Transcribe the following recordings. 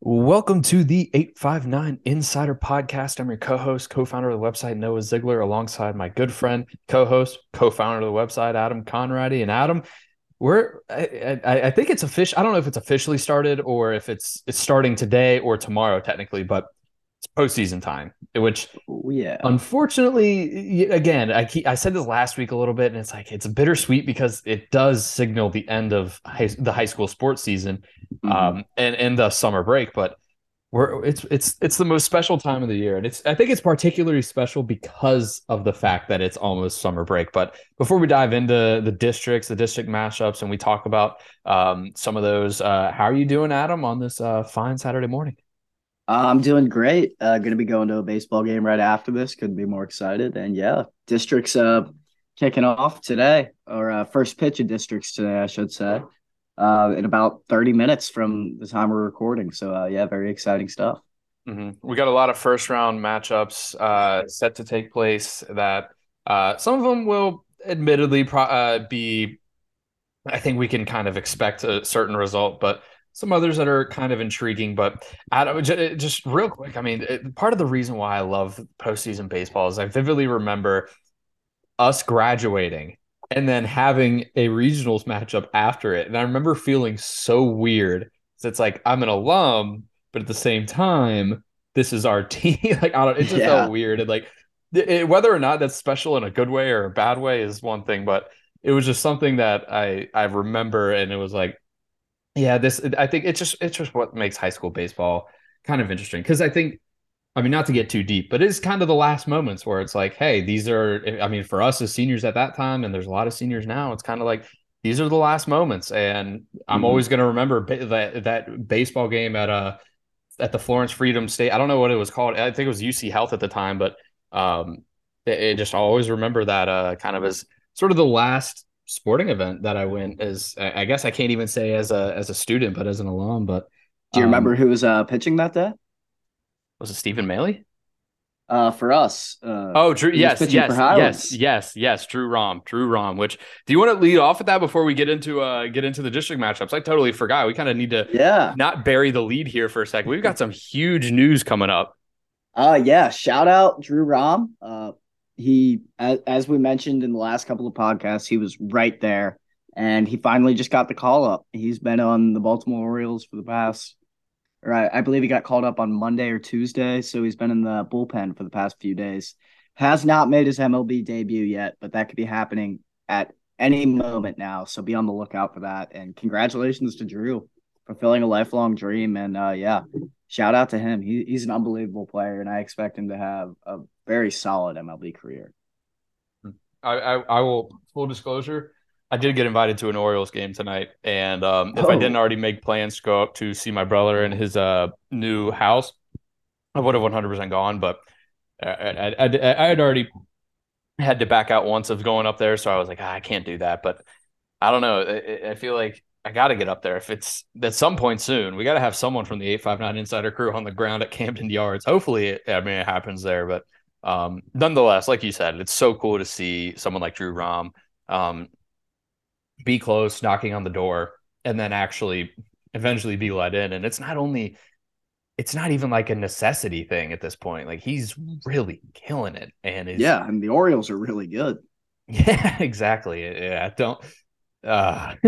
Welcome to the 859 Insider Podcast. I'm your co host, co founder of the website, Noah Ziegler, alongside my good friend, co host, co founder of the website, Adam Conradi. And Adam, we're, I, I, I think it's official. I don't know if it's officially started or if it's it's starting today or tomorrow, technically, but it's postseason time, which yeah. unfortunately, again, I keep, I said this last week a little bit, and it's like it's bittersweet because it does signal the end of high, the high school sports season, Mhm. um, and and the summer break. But we're it's it's it's the most special time of the year, and it's I think it's particularly special because of the fact that it's almost summer break. But before we dive into the districts, the district matchups, and we talk about um, some of those, uh, how are you doing, Adam, on this uh, fine Saturday morning? I'm doing great. Uh, going to be going to a baseball game right after this. Couldn't be more excited. And yeah, districts uh kicking off today, or uh, first pitch of districts today, I should say, uh, in about 30 minutes from the time we're recording. So uh, yeah, very exciting stuff. hmm We got a lot of first round matchups uh, set to take place that uh, some of them will admittedly pro- uh, be, I think we can kind of expect a certain result, but some others that are kind of intriguing. But Adam, ju- eh, just real quick, I mean, it- part of the reason why I love postseason baseball is I vividly remember us graduating and then having a regionals matchup after it. And I remember feeling so weird. So it's like I'm an alum, but at the same time, this is our team. like I don't, it just Yeah. felt weird. And like it- it- whether or not that's special in a good way or a bad way is one thing, but it was just something that I I remember, and it was like, yeah, this. I think it's just it's just what makes high school baseball kind of interesting because I think. I mean, not to get too deep, but it's kind of the last moments where it's like, hey, these are, I mean, for us as seniors at that time, and there's a lot of seniors now, it's kind of like these are the last moments. And I'm Mhm. always going to remember that that baseball game at uh at the Florence Freedom State. I don't know what it was called. I think it was UC Health at the time, but um, it, it just I'll always remember that uh kind of as sort of the last sporting event that I went as I guess I can't even say as a as a student, but as an alum. But Do you um, remember who was uh, pitching that day? was it Stephen Maley? Uh, for us. Uh, Oh, Drew. Yes, yes, yes, yes, yes. Drew Rom, Drew Rom. Which do you want to lead off with that before we get into uh get into the district matchups? I totally forgot. We kind of need to yeah. not bury the lead here for a second. We've got some huge news coming up. Uh yeah, shout out Drew Rom. Uh he as, we mentioned in the last couple of podcasts, he was right there and he finally just got the call up. He's been on the Baltimore Orioles for the past I, I believe he got called up on Monday or Tuesday, so he's been in the bullpen for the past few days. Has not made his MLB debut yet, but that could be happening at any moment now. So be on the lookout for that. And congratulations to Drew fulfilling a lifelong dream. And uh yeah, shout out to him. He, he's an unbelievable player, and I expect him to have a very solid MLB career. I, I, I will full disclosure. I did get invited to an Orioles game tonight, and um, if I Oh. didn't already make plans to go up to see my brother in his uh new house, I would have 100% gone. But I, I, I, I had already had to back out once of going up there, so I was like, ah, I can't do that. But I don't know. I, I feel like I got to get up there. If it's at some point soon, we got to have someone from the 859 Insider crew on the ground at Camden Yards. Hopefully, it, I mean, it happens there. But um, nonetheless, like you said, it's so cool to see someone like Drew Rom um, be close, knocking on the door, and then actually eventually be let in. And it's not only, it's not even like a necessity thing at this point. Like he's really killing it, and Yeah, and the Orioles are really good. yeah, exactly. Yeah, don't. Uh,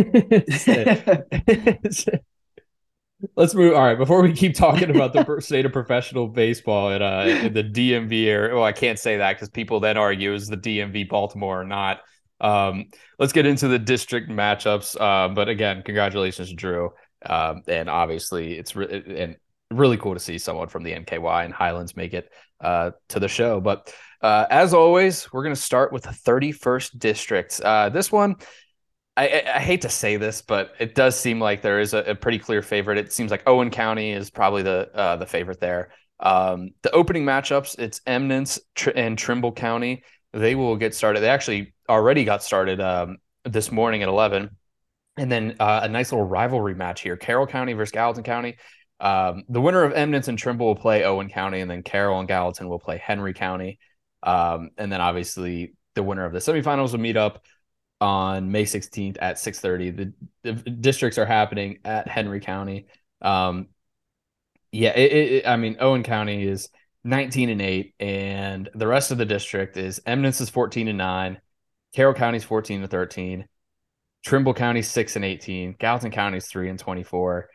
let's move. All right, before we keep talking about the state of professional baseball at uh in the DMV area. Well, I can't say that because people then argue is the DMV Baltimore or not. Um, let's get into the district matchups. Uh, but again, congratulations, Drew. Um, and obviously, it's re- and really cool to see someone from the NKY and Highlands make it uh to the show. But uh, as always, we're going to start with the 31st district. Uh, this one, I, I, hate to say this, but it does seem like there is a, a pretty clear favorite. It seems like Owen County is probably the uh, the favorite there. Um, the opening matchups, it's Eminence and Trimble County. They will get started. They actually already got started um, this morning at 11. And then uh, a nice little rivalry match here Carroll County versus Gallatin County. Um, the winner of Eminence and Trimble will play Owen County, and then Carroll and Gallatin will play Henry County. Um, and then obviously the winner of the semifinals will meet up on May 16th at 6:30. The, the districts are happening at Henry County. Um, Yeah, it, it, I mean, Owen County is 19 and 8, and the rest of the district is Eminence is 14 and 9, Carroll County's 14 and 13, Trimble County's 6 and 18, Gallatin County's 3 and 24,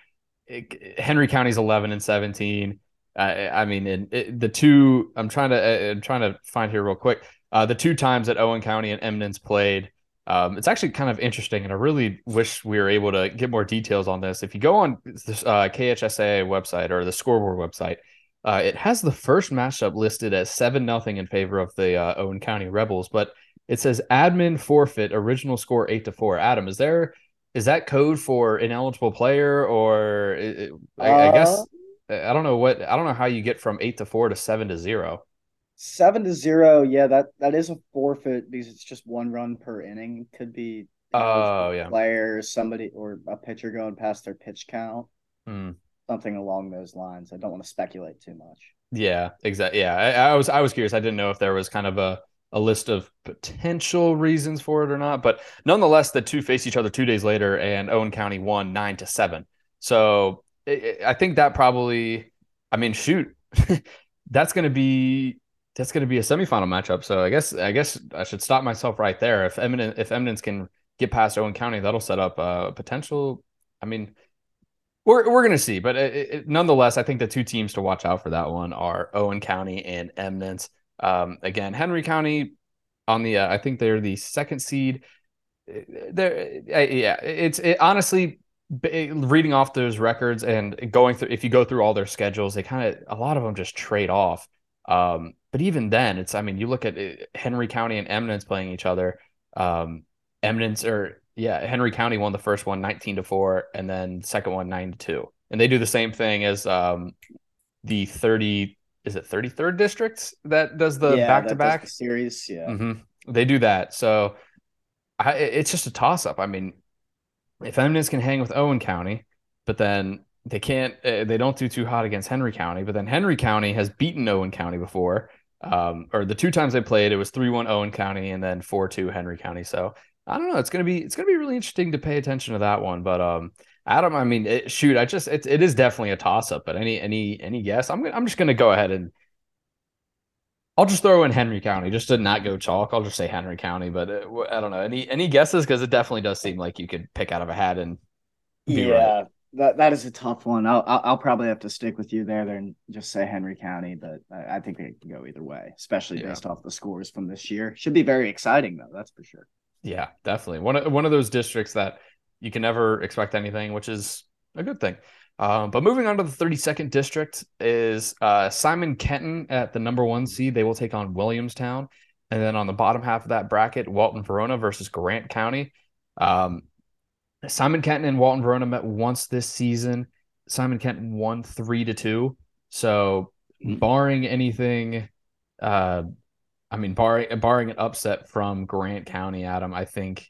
it, Henry County's 11 and 17. Uh, I mean, it, the two I'm trying to uh, I'm trying to find here real quick. Uh, the two times that Owen County and Eminence played, um, it's actually kind of interesting, and I really wish we were able to get more details on this. If you go on this uh, KHSA website or the scoreboard website, uh, it has the first matchup listed as seven nothing in favor of the uh, Owen County Rebels, but it says admin forfeit, original score eight to four. Adam, is there is that code for ineligible player or I, I guess uh, I don't know what I don't know how you get from eight to four to seven to zero. Seven to zero, yeah, that that is a forfeit because it's just one run per inning. Could be oh yeah player, somebody or a pitcher going past their pitch count. Hmm something along those lines. I don't want to speculate too much. Yeah, exactly. Yeah, I, I, was I was curious. I didn't know if there was kind of a a list of potential reasons for it or not, but nonetheless, the two faced each other two days later, and Owen County won nine to seven. So it, I think that probably, I mean, shoot, that's going to be that's going to be a semifinal matchup. So I guess I guess I should stop myself right there. If Eminence if Eminence can get past Owen County, that'll set up a potential. I mean, we're we're gonna see, but it, it, nonetheless, I think the two teams to watch out for that one are Owen County and Eminence. Um, again, Henry County on the uh, I think they're the second seed. There, uh, yeah, it's it, honestly reading off those records and going through. If you go through all their schedules, they kind of a lot of them just trade off. Um, but even then, it's I mean, you look at uh, Henry County and Eminence playing each other. Um, Eminence or yeah, Henry County won the first one 19 to 4 and then the second one 9 to 2. And they do the same thing as um the 30 is it 33rd district that does the back to back series, yeah. Mm-hmm. They do that. So I, it's just a toss up. I mean, if Eminence can hang with Owen County, but then they can't uh, they don't do too hot against Henry County, but then Henry County has beaten Owen County before. Um, or the two times they played, it was 3-1 Owen County and then 4-2 Henry County. So I don't know. It's gonna be it's gonna be really interesting to pay attention to that one. But um, Adam, I mean, it, shoot, I just it, it is definitely a toss up. But any any any guess? I'm gonna, I'm just gonna go ahead and I'll just throw in Henry County just to not go chalk. I'll just say Henry County. But uh, I don't know any any guesses because it definitely does seem like you could pick out of a hat and yeah. Right. That, that is a tough one. I'll, I'll probably have to stick with you there, and just say Henry County, but I, I think it can go either way, especially yeah. based off the scores from this year. Should be very exciting though, that's for sure. Yeah, definitely. One of one of those districts that you can never expect anything, which is a good thing. Um, but moving on to the 32nd district is uh, Simon Kenton at the number one seed. They will take on Williamstown. And then on the bottom half of that bracket, Walton Verona versus Grant County. Um, Simon Kenton and Walton Verona met once this season. Simon Kenton won three to two. So, mm. barring anything uh, I mean, barring barring an upset from Grant County, Adam, I think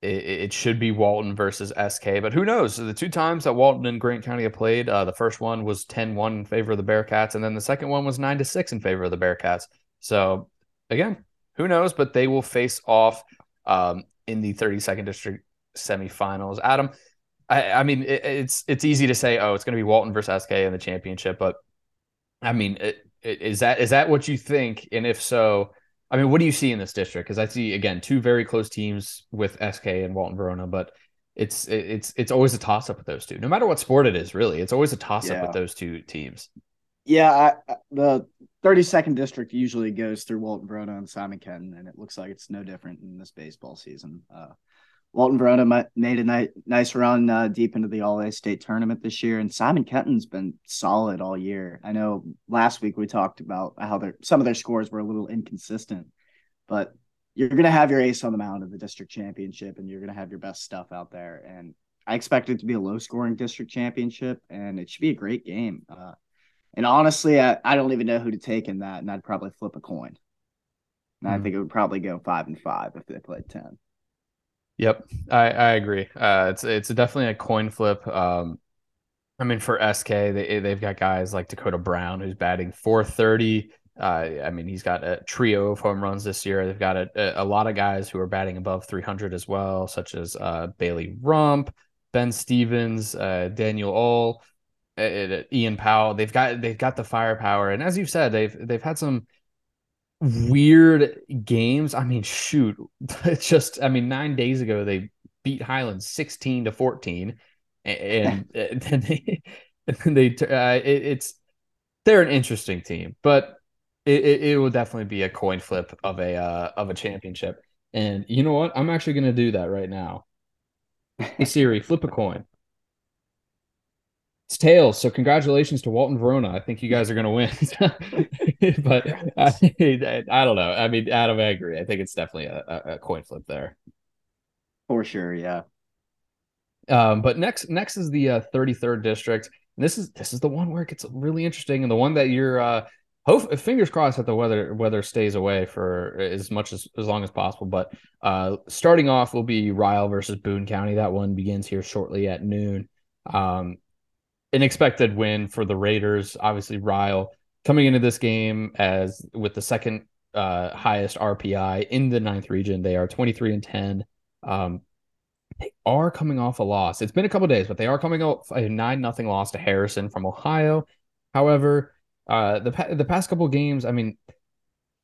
it, it, should be Walton versus SK. But who knows? The two times that Walton and Grant County have played, uh, the first one was 10-1 in favor of the Bearcats, and then the second one was nine to six in favor of the Bearcats. So again, who knows? But they will face off um, in the 32nd district semifinals. Adam, I, I mean, it, it's it's easy to say, oh, it's going to be Walton versus SK in the championship, but I mean, it, is that is that what you think? And if so, I mean, what do you see in this district? Because I see again two very close teams with SK and Walton Verona, but it's it's it's always a toss up with those two. No matter what sport it is, really, it's always a toss up yeah. with those two teams. Yeah, I, the 32nd district usually goes through Walton Verona and Simon Kenton, and it looks like it's no different in this baseball season. Uh, Walton Verona made a nice, nice run uh, deep into the All A State tournament this year, and Simon Kenton's been solid all year. I know last week we talked about how their some of their scores were a little inconsistent, but you're going to have your ace on the mound of the district championship, and you're going to have your best stuff out there. And I expect it to be a low scoring district championship, and it should be a great game. Uh, and honestly, I, I don't even know who to take in that, and I'd probably flip a coin. And mm. I hmm. think it would probably go five and five if they played ten. Yep, I, I agree. Uh, it's it's definitely a coin flip. Um, I mean, for SK, they they've got guys like Dakota Brown who's batting 430. Uh, I mean, he's got a trio of home runs this year. They've got a, a lot of guys who are batting above 300 as well, such as uh, Bailey Rump, Ben Stevens, uh, Daniel All. uh, Ian Powell. They've got they've got the firepower, and as you've said, they've they've had some weird games. I mean, shoot, it's just I mean, nine days ago they beat Highland sixteen to fourteen, and, and then they they uh, it, it's they're an interesting team, but it, it, it will definitely be a coin flip of a uh, of a championship. And you know what? I'm actually going to do that right now. Hey Siri, flip a coin. It's tails. So congratulations to Walton Verona. I think you guys are going to win. but I, I, don't know. I mean, Adam, I agree. I think it's definitely a, a coin flip there. For sure, yeah. Um, but next, next is the uh, 33rd district. And this is this is the one where it gets really interesting, and the one that you're uh, hope fingers crossed that the weather weather stays away for as much as as long as possible. But uh, starting off will be Ryle versus Boone County. That one begins here shortly at noon. Um, an expected win for the Raiders. Obviously, Ryle coming into this game as with the second uh, highest RPI in the ninth region. They are 23 and 10. Um, they are coming off a loss. It's been a couple days, but they are coming off a nine nothing loss to Harrison from Ohio. However, uh, the the past couple games, I mean,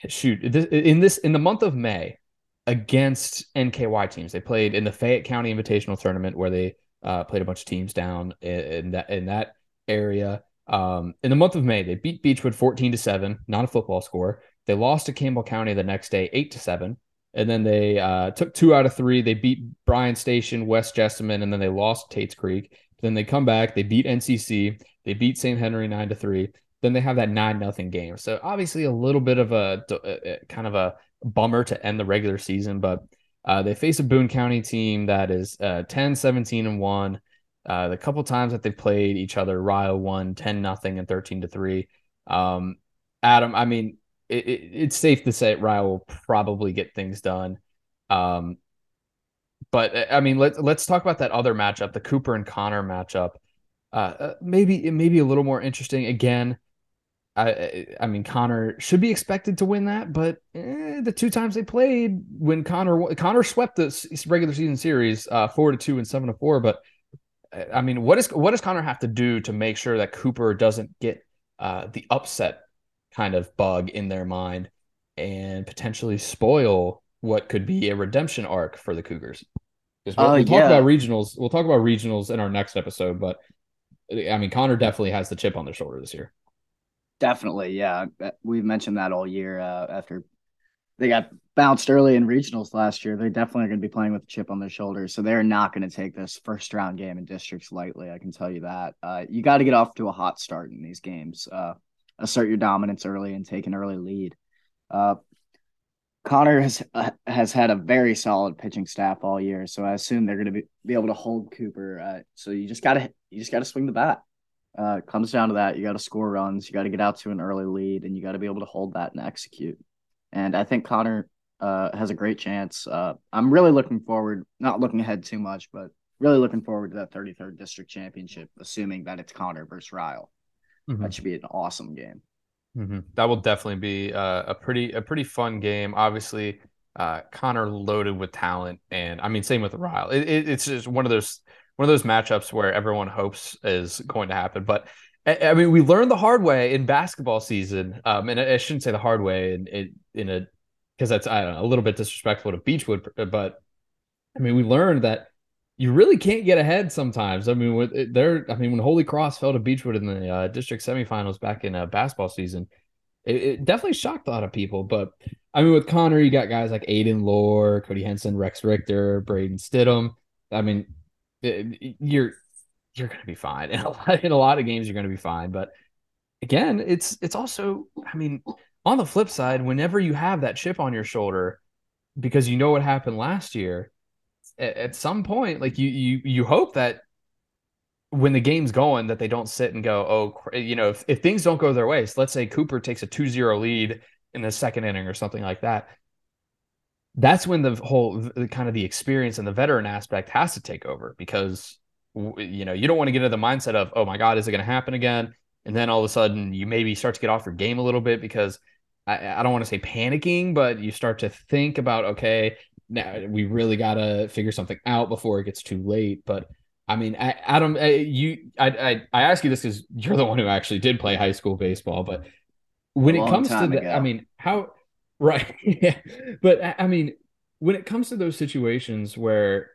shoot, this, in this in the month of May against NKY teams, they played in the Fayette County Invitational Tournament where they uh, played a bunch of teams down in, in that in that area. Um, in the month of May, they beat Beechwood 14 to 7, not a football score. They lost to Campbell County the next day, 8 to 7 and then they uh, took two out of three. They beat Bryan Station, West Jessamine, and then they lost Tates Creek. Then they come back. They beat NCC. They beat St. Henry nine to three. Then they have that nine nothing game. So obviously a little bit of a, a, a, kind of a bummer to end the regular season, but uh, they face a Boone County team that is uh, 10, 17, and one. Uh, the couple times that they've played each other, Ryle won 10 nothing and 13 to three. Um, Adam, I mean, it, it, it's safe to say Ryle will probably get things done. Um, but I mean, let's let's talk about that other matchup, the Cooper and Conner matchup. Uh, uh maybe it may be a little more interesting. Again, I I mean Conner should be expected to win that, but eh, the two times they played when Conner Conner swept the regular season series uh, four to two and seven to four. But I mean, what is what does Conner have to do to make sure that Cooper doesn't get uh, the upset kind of bug in their mind and potentially spoil what could be a redemption arc for the Cougars. Because we'll, uh, we'll talk yeah. about regionals. We'll talk about regionals in our next episode, but I mean, Conner definitely has the chip on their shoulder this year. Definitely, yeah. We've mentioned that all year. Uh, after they got bounced early in regionals last year, they definitely are going to be playing with a chip on their shoulder. So they're not going to take this first round game in districts lightly. I can tell you that. Uh, you got to get off to a hot start in these games. Uh, assert your dominance early and take an early lead. Uh, Conner has uh, has had a very solid pitching staff all year, so I assume they're going to be, be able to hold Cooper. Uh, so you just got to you just got to swing the bat. Uh, it comes down to that. You got to score runs. You got to get out to an early lead, and you got to be able to hold that and execute. And I think Conner uh, has a great chance. Uh, I'm really looking forward, not looking ahead too much, but really looking forward to that 33rd district championship, assuming that it's Conner versus Ryle. Mm-hmm. That should be an awesome game. Mm-hmm. That will definitely be uh, a pretty a pretty fun game. Obviously, uh, Conner loaded with talent, and I mean, same with Ryle. It, it, it's just one of those one of those matchups where everyone hopes is going to happen. But I, mean, we learned the hard way in basketball season, um, and I, shouldn't say the hard way in in, in a because that's I don't know a little bit disrespectful to Beechwood, but I mean, we learned that you really can't get ahead sometimes. I mean, with there, I mean, when Holy Cross fell to Beechwood in the uh, district semifinals back in a uh, basketball season, it, it, definitely shocked a lot of people. But I mean, with Conner, you got guys like Aiden Lohr, Cody Henson, Rex Richter, Braden Stidham. I mean, you're you're going to be fine in a lot in a lot of games. You're going to be fine, but again, it's it's also, I mean, on the flip side, whenever you have that chip on your shoulder, because you know what happened last year at, at some point, like you you you hope that when the game's going that they don't sit and go, oh, you know, if, if things don't go their way, so let's say Cooper takes a 2-0 lead in the second inning or something like that. That's when the whole the, kind of the experience and the veteran aspect has to take over because you know, you don't want to get into the mindset of, oh my God, is it going to happen again? And then all of a sudden you maybe start to get off your game a little bit because I, I don't want to say panicking, but you start to think about, okay, now we really got to figure something out before it gets too late. But I mean, Adam, you, I, I, I ask you this because you're the one who actually did play high school baseball, but when it comes to the, I mean, how, right? yeah, but I mean, when it comes to those situations where,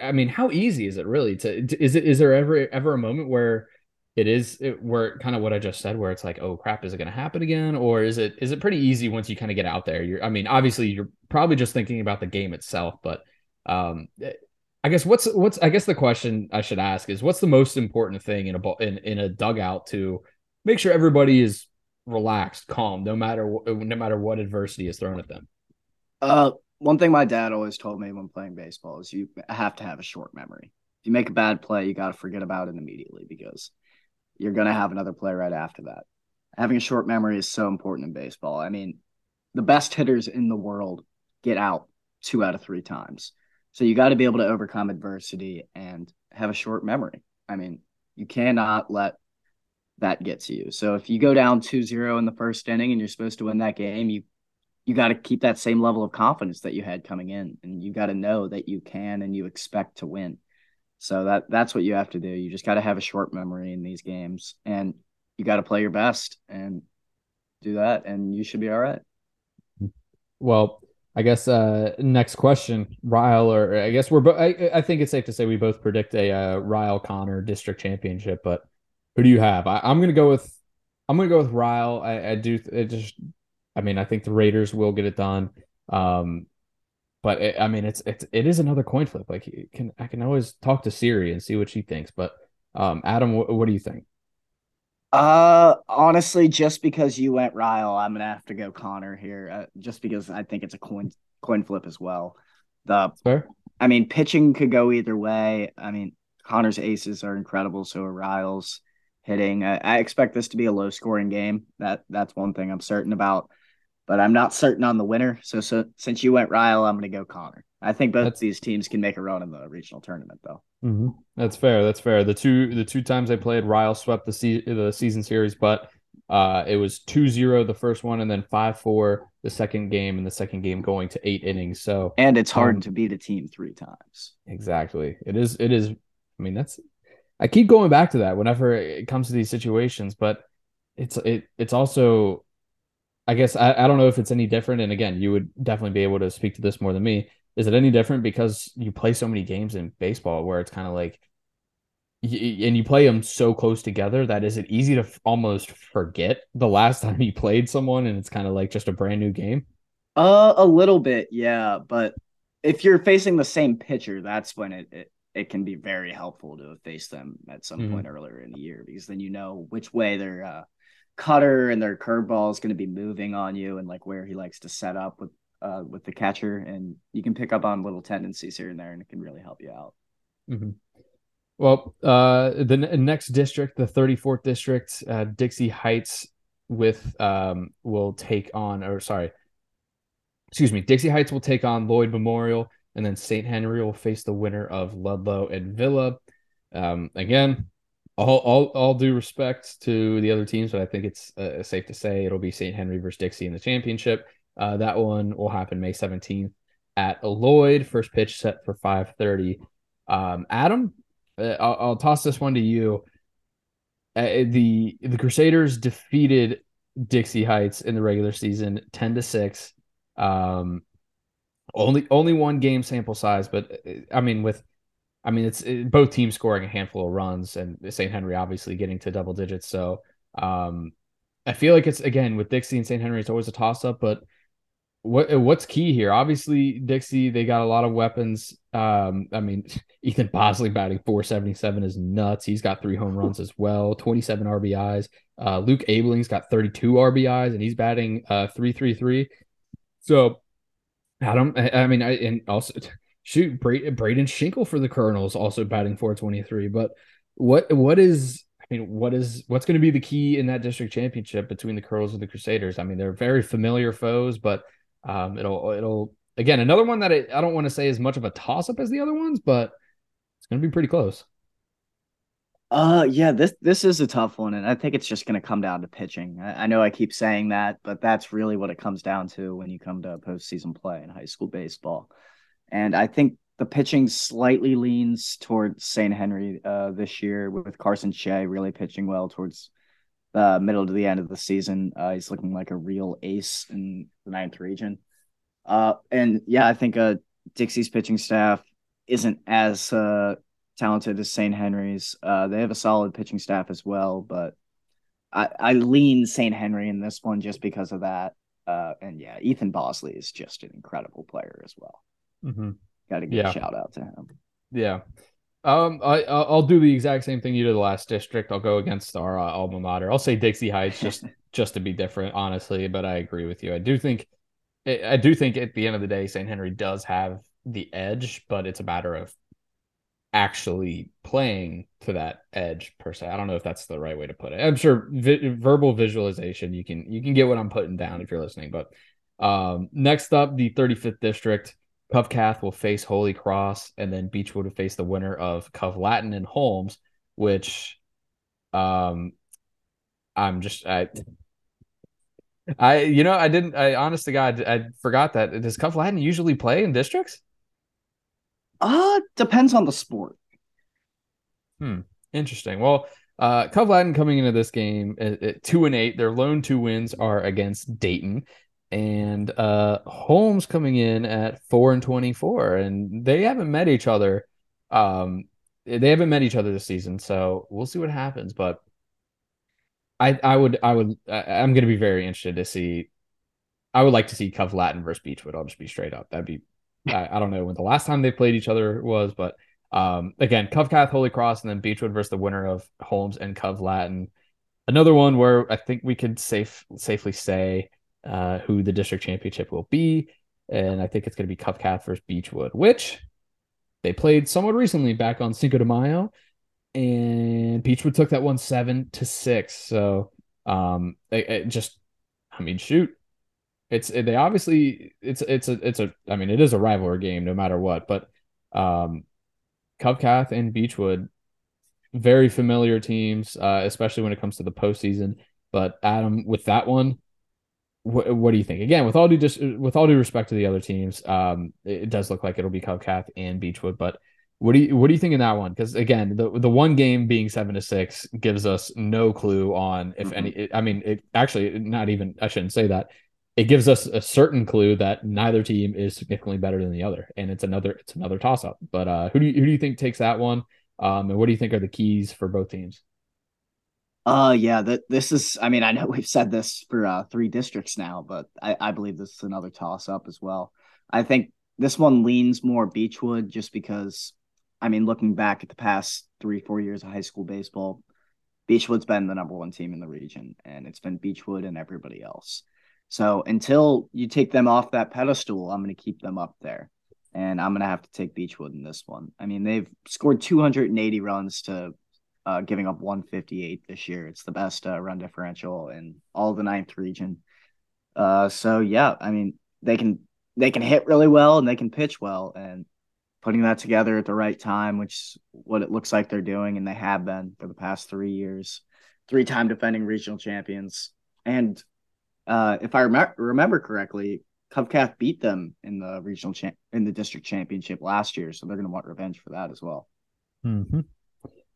I mean, how easy is it really to? Is it? Is there ever ever a moment where it is it, where kind of what I just said, where it's like, oh crap, is it going to happen again, or is it is it pretty easy once you kind of get out there? You're, I mean, obviously you're probably just thinking about the game itself, but um, I guess what's what's I guess the question I should ask is what's the most important thing in a in in a dugout to make sure everybody is relaxed, calm, no matter no matter what adversity is thrown at them. Uh, one thing my dad always told me when playing baseball is you have to have a short memory. If you make a bad play, you got to forget about it immediately because you're going to have another play right after that. Having a short memory is so important in baseball. I mean, the best hitters in the world get out two out of three times. So you got to be able to overcome adversity and have a short memory. I mean, you cannot let that gets you. So if you go down 2-0 in the first inning and you're supposed to win that game, you you got to keep that same level of confidence that you had coming in and you got to know that you can and you expect to win. So that that's what you have to do. You just got to have a short memory in these games and you got to play your best and do that and you should be all right. Well, I guess uh, next question, Ryle, or I guess we're. Bo- I, I think it's safe to say we both predict a uh, Ryle Conner district championship. But who do you have? I, am going to go with. I'm going to go with Ryle. I, I do. It just. I mean, I think the Raiders will get it done. Um, but it, I mean, it's it's it is another coin flip. Like, can I can always talk to Siri and see what she thinks. But um, Adam, what, what do you think? Uh, honestly, just because you went Ryle, I'm gonna have to go Conner here. Uh, just because I think it's a coin coin flip as well. The Fair. I mean, pitching could go either way. I mean, Conner's aces are incredible, so are Ryle's hitting. I, I expect this to be a low scoring game. That that's one thing I'm certain about. But I'm not certain on the winner. So, so since you went Ryle, I'm gonna go Conner. I think both that's... these teams can make a run in the regional tournament, though. Mm-hmm. That's fair. That's fair. The two the two times they played, Ryle swept the se- the season series, but uh, it was 2-0 the first one, and then five four the second game, and the second game going to eight innings. So and it's hard um, to beat a team three times. Exactly. It is. It is. I mean, that's. I keep going back to that whenever it comes to these situations, but it's it it's also. I guess I, I don't know if it's any different. And again, you would definitely be able to speak to this more than me is it any different because you play so many games in baseball where it's kind of like and you play them so close together that is it easy to f- almost forget the last time you played someone and it's kind of like just a brand new game uh a little bit yeah but if you're facing the same pitcher that's when it it, it can be very helpful to face them at some mm-hmm. point earlier in the year because then you know which way their uh, cutter and their curveball is going to be moving on you and like where he likes to set up with uh, with the catcher, and you can pick up on little tendencies here and there, and it can really help you out. Mm-hmm. Well, uh, the n- next district, the 34th district, uh, Dixie Heights, with um, will take on, or sorry, excuse me, Dixie Heights will take on Lloyd Memorial, and then St. Henry will face the winner of Ludlow and Villa. Um, again, all, all all due respect to the other teams, but I think it's uh, safe to say it'll be St. Henry versus Dixie in the championship. Uh, that one will happen May 17th at Lloyd. First pitch set for 5:30. Um, Adam, uh, I'll, I'll, toss this one to you. Uh, the the Crusaders defeated Dixie Heights in the regular season 10 to 6. Um, only only one game sample size, but uh, I mean with I mean it's it, both teams scoring a handful of runs and St. Henry obviously getting to double digits. So um, I feel like it's again with Dixie and St. Henry, it's always a toss up, but what what's key here? Obviously, Dixie they got a lot of weapons. Um, I mean, Ethan Bosley batting 477 is nuts. He's got three home runs as well, 27 RBIs. Uh, Luke Abling's got 32 RBIs and he's batting uh 333. So, Adam, I, I mean, I and also shoot Braden Schinkel for the Colonels also batting 423. But what what is I mean, what is what's going to be the key in that district championship between the Colonels and the Crusaders? I mean, they're very familiar foes, but um, it'll it'll again another one that I, I don't want to say as much of a toss up as the other ones, but it's going to be pretty close. Uh, yeah, this this is a tough one, and I think it's just going to come down to pitching. I, I, know I keep saying that, but that's really what it comes down to when you come to postseason play in high school baseball. And I think the pitching slightly leans towards St. Henry uh, this year with Carson Shea really pitching well towards the middle to the end of the season. Uh, he's looking like a real ace in the ninth region. Uh, and yeah, I think uh, Dixie's pitching staff isn't as uh, talented as St. Henry's. Uh, they have a solid pitching staff as well, but I, I lean St. Henry in this one just because of that. Uh, and yeah, Ethan Bosley is just an incredible player as well. Mm-hmm. Got to give yeah. a shout out to him. Yeah. Um, I I'll do the exact same thing you did the last district. I'll go against our uh, alma mater. I'll say Dixie Heights just just to be different, honestly. But I agree with you. I do think I do think at the end of the day, St. Henry does have the edge, but it's a matter of actually playing to that edge per se. I don't know if that's the right way to put it. I'm sure vi- verbal visualization you can you can get what I'm putting down if you're listening. But um, next up, the 35th district, Covcath will face Holy Cross, and then Beechwood will face the winner of Cov Latin and Holmes, which um I'm just I I you know I didn't I honest to God I forgot that does Cov Latin usually play in districts? Uh, depends on the sport. Hmm. Interesting. Well, uh, Cov Latin coming into this game at, at, two and eight. Their lone two wins are against Dayton, and uh, Holmes coming in at four and twenty-four, and they haven't met each other. Um, they haven't met each other this season, so we'll see what happens. But I, I would, I would, I'm going to be very interested to see. I would like to see Cov Latin versus Beechwood. I'll just be straight up. That'd be I, I, don't know when the last time they played each other was, but um, again, Covcath Holy Cross and then Beechwood versus the winner of Holmes and Cov Latin. Another one where I think we could safe safely say uh, who the district championship will be, and I think it's going to be Covcath versus Beechwood, which they played somewhat recently back on Cinco de Mayo, and Beechwood took that one seven to six. So um, it, it just, I mean, shoot, it's they obviously it's it's a it's a I mean it is a rivalry game no matter what, but um, Covcath and Beechwood, very familiar teams, uh, especially when it comes to the postseason. But Adam, with that one, wh- what do you think? Again, with all due just with all due respect to the other teams, um, it, it does look like it'll be Covcath and Beechwood, but. What do you what do you think in that one? Because again, the the one game being seven to six gives us no clue on if mm-hmm. any. I mean, it actually not even. I shouldn't say that it gives us a certain clue that neither team is significantly better than the other, and it's another it's another toss up. But uh, who do you who do you think takes that one? Um, and what do you think are the keys for both teams? Uh, yeah, that this is. I mean, I know we've said this for uh, three districts now, but I, I believe this is another toss up as well. I think this one leans more Beechwood just because, I mean, looking back at the past three four years of high school baseball, Beechwood's been the number one team in the region, and it's been Beechwood and everybody else. So until you take them off that pedestal, I'm going to keep them up there. And I'm going to have to take Beechwood in this one. I mean, they've scored 280 runs to uh, giving up 158 this year. It's the best uh, run differential in all the ninth region. Uh, so yeah, I mean, they can they can hit really well and they can pitch well, and putting that together at the right time, which is what it looks like they're doing, and they have been for the past three years, three time defending regional champions, and uh, if I rem- remember correctly, Covcath beat them in the regional in the district championship last year, so they're going to want revenge for that as well. Mm-hmm.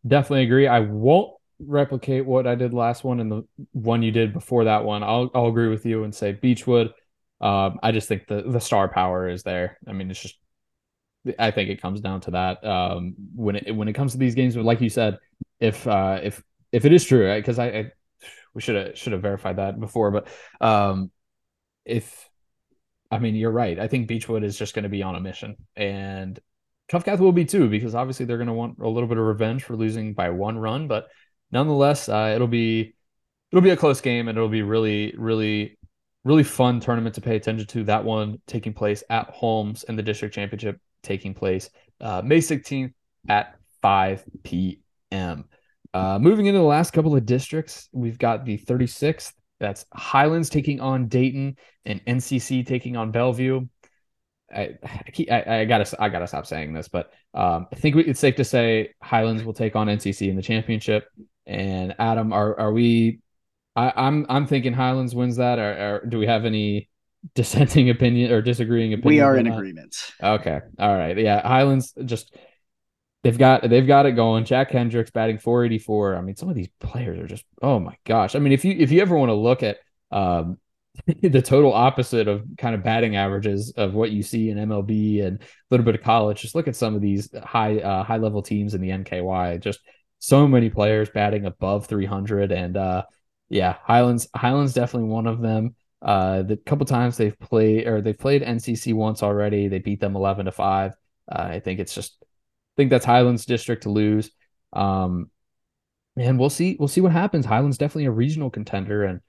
Definitely agree. I won't replicate what I did last one and the one you did before that one. I'll I'll agree with you and say Beechwood. Um, I just think the the star power is there. I mean, it's just I think it comes down to that. Um, when it when it comes to these games, like you said, if uh, if if it is true, because I we should have should have verified that before. But um, if I mean you're right, I think Beechwood is just going to be on a mission, and Covcath will be too because obviously they're going to want a little bit of revenge for losing by one run. But nonetheless, uh, it'll be it'll be a close game, and it'll be really really really fun tournament to pay attention to. That one taking place at Holmes, and the district championship taking place uh, May 16th at 5 p.m. Uh, moving into the last couple of districts, we've got the 36th. That's Highlands taking on Dayton and NCC taking on Bellevue. I, I, I, gotta I gotta stop saying this, but um, I think we, it's safe to say Highlands will take on NCC in the championship. And Adam, are are we? I, am I'm, I'm thinking Highlands wins that, or, or do we have any dissenting opinion or disagreeing opinion? We are in agreement. Okay. All right. Yeah. Highlands just they've got they've got it going. Jack Hendricks batting 484. I mean, some of these players are just oh my gosh. I mean, if you if you ever want to look at um the total opposite of kind of batting averages of what you see in MLB and a little bit of college, just look at some of these high uh, high level teams in the NKY. Just so many players batting above 300 and uh yeah, Highlands Highlands definitely one of them. Uh, the couple times they've played or they've played NCC once already, they beat them eleven to five. Uh, I think it's just, think that's Highlands district to lose. Um, and we'll see, we'll see what happens. Highlands definitely a regional contender, and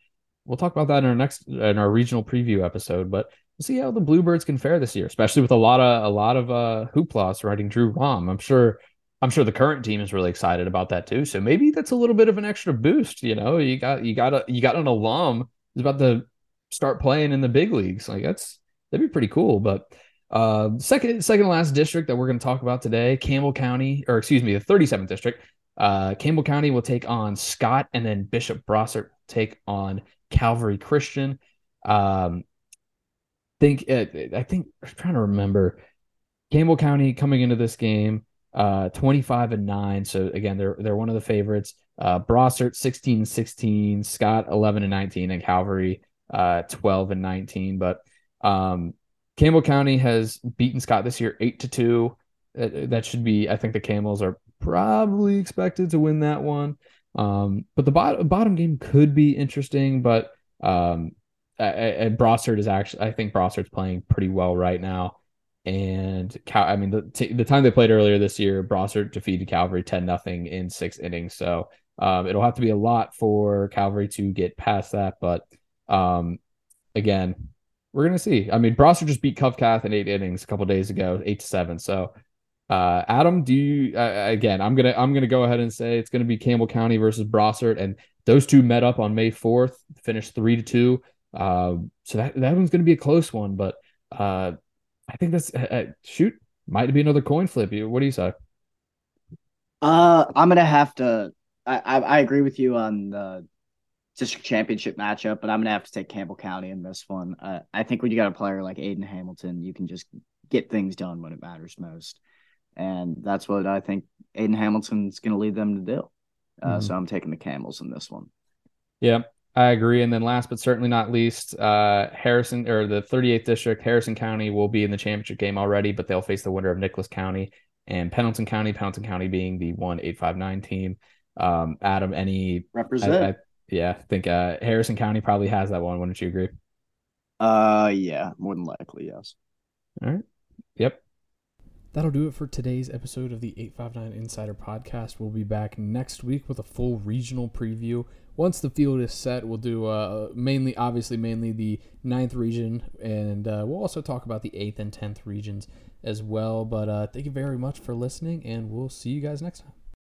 we'll talk about that in our next in our regional preview episode. But we'll see how the Bluebirds can fare this year, especially with a lot of a lot of uh, hoopla surrounding Drew Rom. I'm sure I'm sure the current team is really excited about that too. So maybe that's a little bit of an extra boost. You know, you got you got a you got an alum who's about to start playing in the big leagues. Like that's that'd be pretty cool. But uh, second second last district that we're going to talk about today, Campbell County, or excuse me, the 37th district. Uh, Campbell County will take on Scott, and then Bishop Brossart take on Calvary Christian. Um, think uh, I think I'm trying to remember. Campbell County coming into this game uh 25 and 9 so again they're they're one of the favorites. Uh Brossart 16 16 Scott 11 and 19 and Calvary uh 12 and 19 but um Campbell County has beaten Scott this year 8 to 2 that, that should be I think the Camels are probably expected to win that one um but the bottom bottom game could be interesting but um and Brossart is actually I think Brossart's playing pretty well right now and Cal- I mean the t- the time they played earlier this year, Brossart defeated Calvary ten nothing in six innings. So um, it'll have to be a lot for Calvary to get past that. But um, again, we're gonna see. I mean, Brossart just beat Covcath in eight innings a couple days ago, eight to seven. So uh, Adam, do you uh, again? I'm gonna I'm gonna go ahead and say it's gonna be Campbell County versus Brossart, and those two met up on May fourth, finished three to two. Uh, so that that one's gonna be a close one, but uh, I think that's uh, uh, shoot might be another coin flip. What do you say? Uh, I'm gonna have to. I, I, I agree with you on the district championship matchup, but I'm gonna have to take Campbell County in this one. Uh, I think when you got a player like Aiden Hamilton, you can just get things done when it matters most, and that's what I think Aiden Hamilton's gonna lead them to do. Uh, mm-hmm. So I'm taking the Camels in this one. Yeah, I agree. And then last but certainly not least, uh, Harrison or the 38th district, Harrison County will be in the championship game already, but they'll face the winner of Nicholas County and Pendleton County. Pendleton County being the one eight five nine team. Um, Adam, any represent? I, I, yeah, I think uh, Harrison County probably has that one. Wouldn't you agree? Uh, yeah, more than likely, yes. All right. Yep. That'll do it for today's episode of the 859 Insider Podcast. We'll be back next week with a full regional preview once the field is set, we'll do uh, mainly, obviously, mainly the ninth region, and uh, we'll also talk about the eighth and tenth regions as well. But uh, thank you very much for listening, and we'll see you guys next time.